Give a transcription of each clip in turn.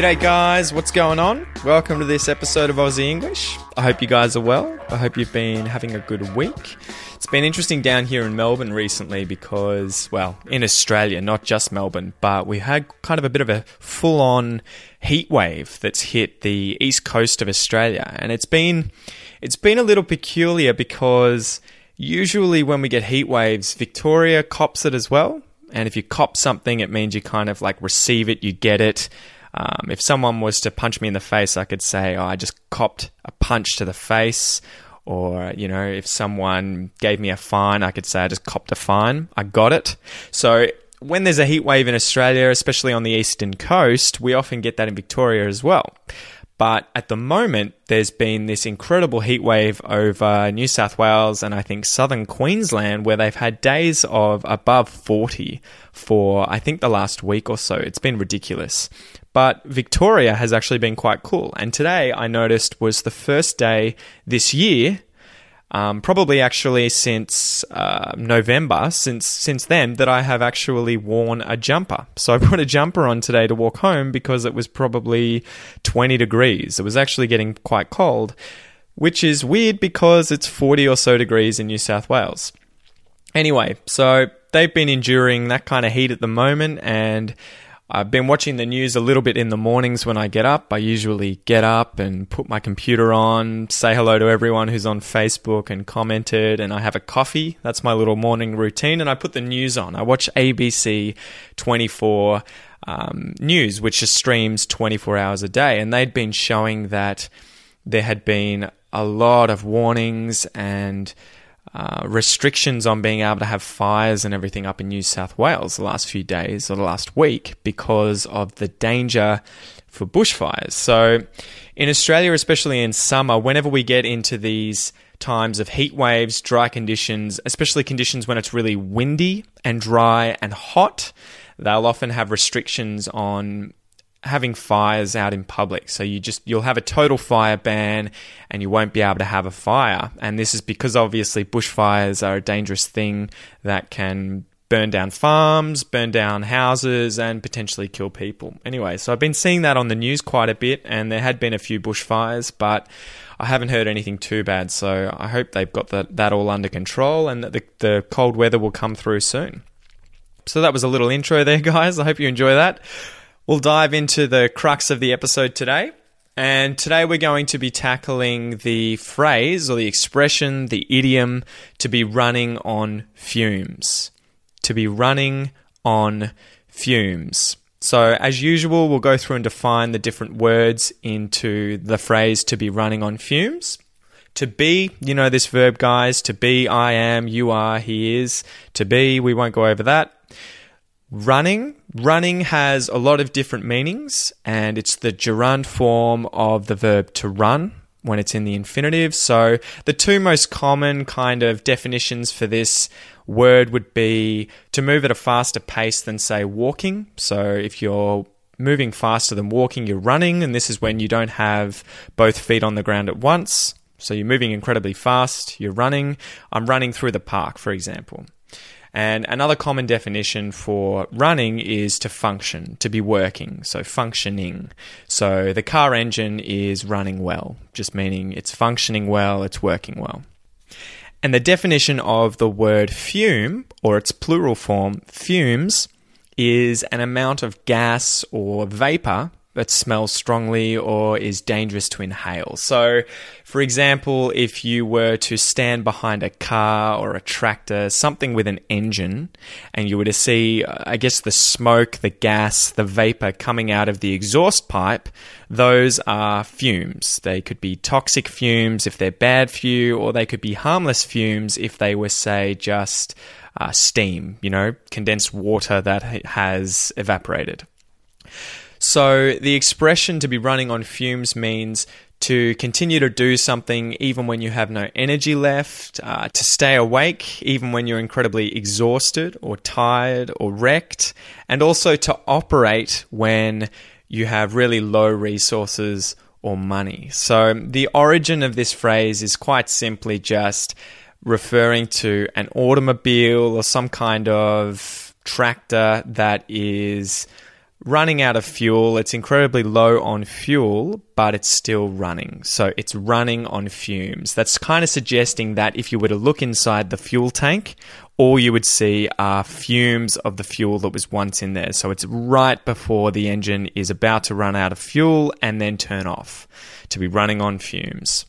G'day, guys. What's going on? Welcome to this episode of Aussie English. I hope you guys are well. I hope you've been having a good week. It's been interesting down here in Melbourne recently because, well, in Australia, not just Melbourne, but we had kind of a bit of a full on heat wave that's hit the east coast of Australia. And it's been, it's been a little peculiar because usually when we get heat waves, Victoria cops it as well. And if you cop something, it means you kind of like receive it, you get it. Um, if someone was to punch me in the face, I could say, oh, I just copped a punch to the face. Or, you know, if someone gave me a fine, I could say, I just copped a fine. I got it. So when there's a heat wave in Australia, especially on the eastern coast, we often get that in Victoria as well. But at the moment, there's been this incredible heat wave over New South Wales and I think southern Queensland where they've had days of above 40 for I think the last week or so. It's been ridiculous. But Victoria has actually been quite cool. And today I noticed was the first day this year, um, probably actually since uh, November, since since then, that I have actually worn a jumper. So I put a jumper on today to walk home because it was probably 20 degrees. It was actually getting quite cold, which is weird because it's 40 or so degrees in New South Wales. Anyway, so they've been enduring that kind of heat at the moment and I've been watching the news a little bit in the mornings when I get up. I usually get up and put my computer on, say hello to everyone who's on Facebook and commented, and I have a coffee. That's my little morning routine. And I put the news on. I watch ABC 24 um, News, which just streams 24 hours a day. And they'd been showing that there had been a lot of warnings and uh, restrictions on being able to have fires and everything up in New South Wales the last few days or the last week because of the danger for bushfires. So, in Australia, especially in summer, whenever we get into these times of heat waves, dry conditions, especially conditions when it's really windy and dry and hot, they'll often have restrictions on having fires out in public. So you just you'll have a total fire ban and you won't be able to have a fire. And this is because obviously bushfires are a dangerous thing that can burn down farms, burn down houses and potentially kill people. Anyway, so I've been seeing that on the news quite a bit and there had been a few bushfires, but I haven't heard anything too bad. So I hope they've got that, that all under control and that the, the cold weather will come through soon. So that was a little intro there, guys. I hope you enjoy that. We'll dive into the crux of the episode today. And today we're going to be tackling the phrase or the expression, the idiom to be running on fumes. To be running on fumes. So, as usual, we'll go through and define the different words into the phrase to be running on fumes. To be, you know this verb, guys. To be, I am, you are, he is. To be, we won't go over that. Running. Running has a lot of different meanings, and it's the gerund form of the verb to run when it's in the infinitive. So, the two most common kind of definitions for this word would be to move at a faster pace than, say, walking. So, if you're moving faster than walking, you're running, and this is when you don't have both feet on the ground at once. So, you're moving incredibly fast, you're running. I'm running through the park, for example. And another common definition for running is to function, to be working, so functioning. So the car engine is running well, just meaning it's functioning well, it's working well. And the definition of the word fume, or its plural form, fumes, is an amount of gas or vapor that smells strongly or is dangerous to inhale. So, for example, if you were to stand behind a car or a tractor, something with an engine, and you were to see, I guess, the smoke, the gas, the vapor coming out of the exhaust pipe, those are fumes. They could be toxic fumes if they're bad for you, or they could be harmless fumes if they were, say, just uh, steam, you know, condensed water that has evaporated. So the expression to be running on fumes means to continue to do something even when you have no energy left, uh, to stay awake even when you're incredibly exhausted or tired or wrecked, and also to operate when you have really low resources or money. So the origin of this phrase is quite simply just referring to an automobile or some kind of tractor that is running out of fuel. It's incredibly low on fuel, but it's still running. So it's running on fumes. That's kind of suggesting that if you were to look inside the fuel tank, all you would see are fumes of the fuel that was once in there. So it's right before the engine is about to run out of fuel and then turn off to be running on fumes.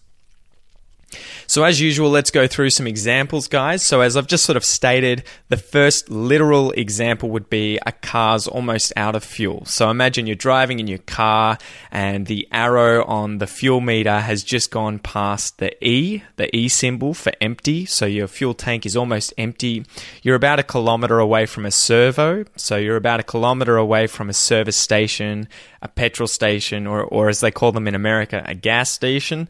So, as usual, let's go through some examples, guys. So, as I've just sort of stated, the first literal example would be a car's almost out of fuel. So, imagine you're driving in your car and the arrow on the fuel meter has just gone past the E, the E symbol for empty. So, your fuel tank is almost empty. You're about a kilometer away from a servo. So, you're about a kilometer away from a service station, a petrol station, or, or as they call them in America, a gas station.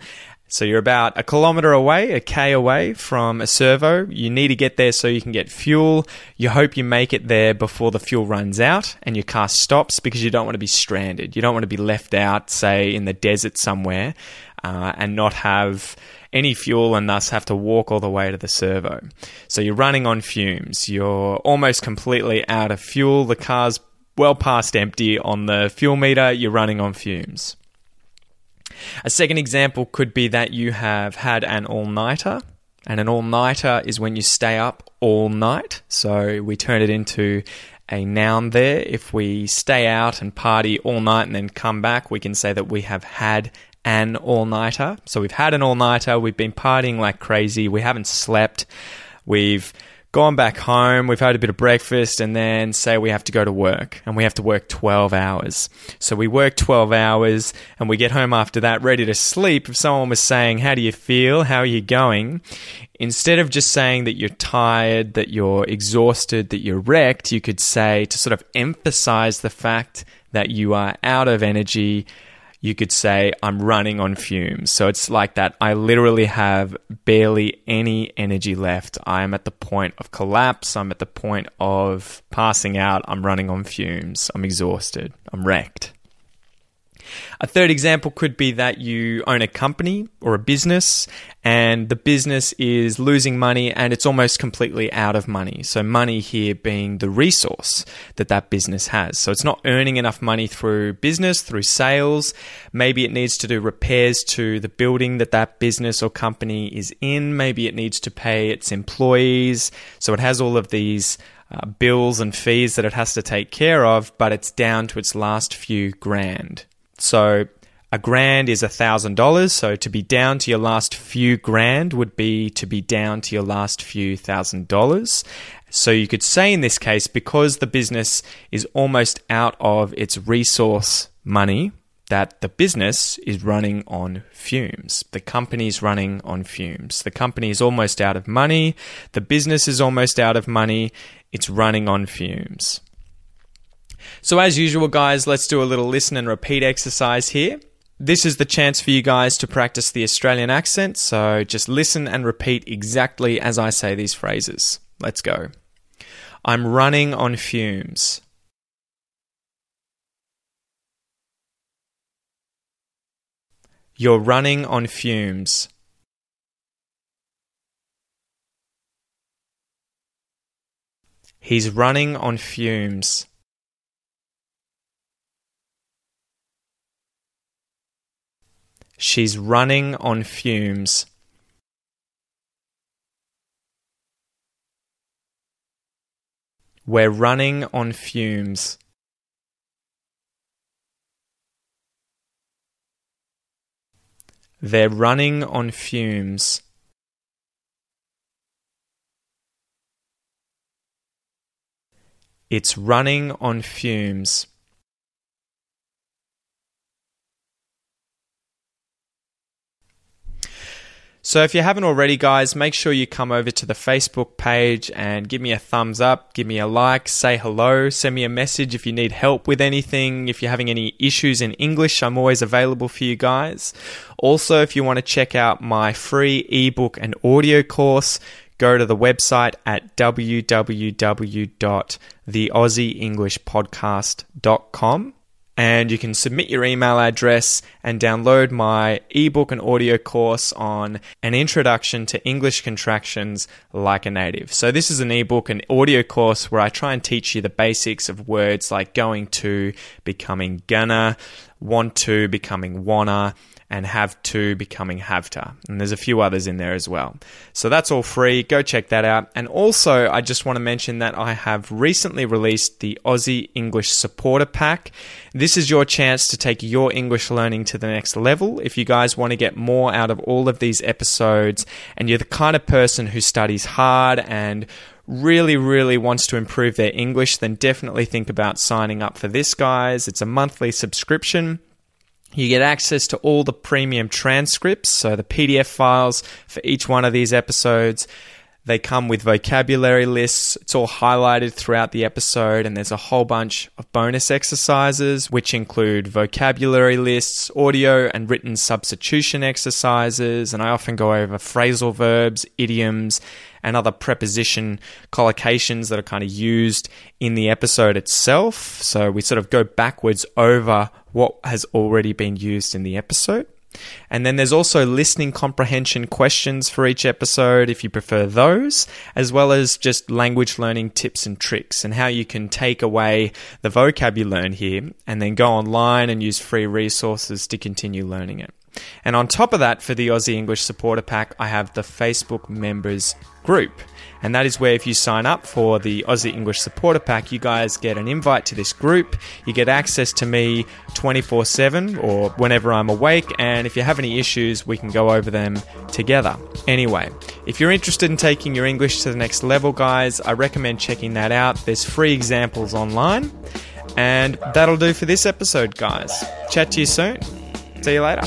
So you're about a kilometer away, a K away from a servo. You need to get there so you can get fuel. You hope you make it there before the fuel runs out and your car stops because you don't want to be stranded. You don't want to be left out, say, in the desert somewhere uh, and not have any fuel and thus have to walk all the way to the servo. So you're running on fumes. You're almost completely out of fuel. The car's well past empty on the fuel meter. You're running on fumes. A second example could be that you have had an all nighter, and an all nighter is when you stay up all night. So we turn it into a noun there. If we stay out and party all night and then come back, we can say that we have had an all nighter. So we've had an all nighter, we've been partying like crazy, we haven't slept, we've gone back home, we've had a bit of breakfast, and then say we have to go to work and we have to work 12 hours. So we work 12 hours and we get home after that ready to sleep. If someone was saying, How do you feel? How are you going? Instead of just saying that you're tired, that you're exhausted, that you're wrecked, you could say to sort of emphasize the fact that you are out of energy you could say I'm running on fumes. So it's like that. I literally have barely any energy left. I am at the point of collapse. I'm at the point of passing out. I'm running on fumes. I'm exhausted. I'm wrecked. A third example could be that you own a company or a business and the business is losing money and it's almost completely out of money. So, money here being the resource that that business has. So, it's not earning enough money through business, through sales. Maybe it needs to do repairs to the building that that business or company is in. Maybe it needs to pay its employees. So, it has all of these. Uh, bills and fees that it has to take care of, but it's down to its last few grand. So a grand is a thousand dollars. So to be down to your last few grand would be to be down to your last few thousand dollars. So you could say in this case, because the business is almost out of its resource money, that the business is running on fumes. The company is running on fumes. The company is almost out of money. The business is almost out of money. It's running on fumes. So, as usual, guys, let's do a little listen and repeat exercise here. This is the chance for you guys to practice the Australian accent, so just listen and repeat exactly as I say these phrases. Let's go. I'm running on fumes. You're running on fumes. He's running on fumes. She's running on fumes. We're running on fumes. They're running on fumes. It's running on fumes. So if you haven't already, guys, make sure you come over to the Facebook page and give me a thumbs up, give me a like, say hello, send me a message if you need help with anything. If you're having any issues in English, I'm always available for you guys. Also, if you want to check out my free ebook and audio course, go to the website at www.theaussieenglishpodcast.com and you can submit your email address and download my ebook and audio course on an introduction to English contractions like a native. So this is an ebook and audio course where I try and teach you the basics of words like going to, becoming gonna, want to, becoming wanna, and have to becoming have to. And there's a few others in there as well. So that's all free. Go check that out. And also, I just want to mention that I have recently released the Aussie English Supporter Pack. This is your chance to take your English learning to the next level. If you guys want to get more out of all of these episodes and you're the kind of person who studies hard and really, really wants to improve their English, then definitely think about signing up for this, guys. It's a monthly subscription. You get access to all the premium transcripts, so the PDF files for each one of these episodes. They come with vocabulary lists. It's all highlighted throughout the episode, and there's a whole bunch of bonus exercises, which include vocabulary lists, audio and written substitution exercises, and I often go over phrasal verbs, idioms, and other preposition collocations that are kind of used in the episode itself. So we sort of go backwards over what has already been used in the episode. And then there's also listening comprehension questions for each episode if you prefer those, as well as just language learning tips and tricks and how you can take away the vocab you learn here and then go online and use free resources to continue learning it. And on top of that, for the Aussie English Supporter Pack, I have the Facebook members group. And that is where, if you sign up for the Aussie English Supporter Pack, you guys get an invite to this group. You get access to me 24 7 or whenever I'm awake. And if you have any issues, we can go over them together. Anyway, if you're interested in taking your English to the next level, guys, I recommend checking that out. There's free examples online. And that'll do for this episode, guys. Chat to you soon. See you later.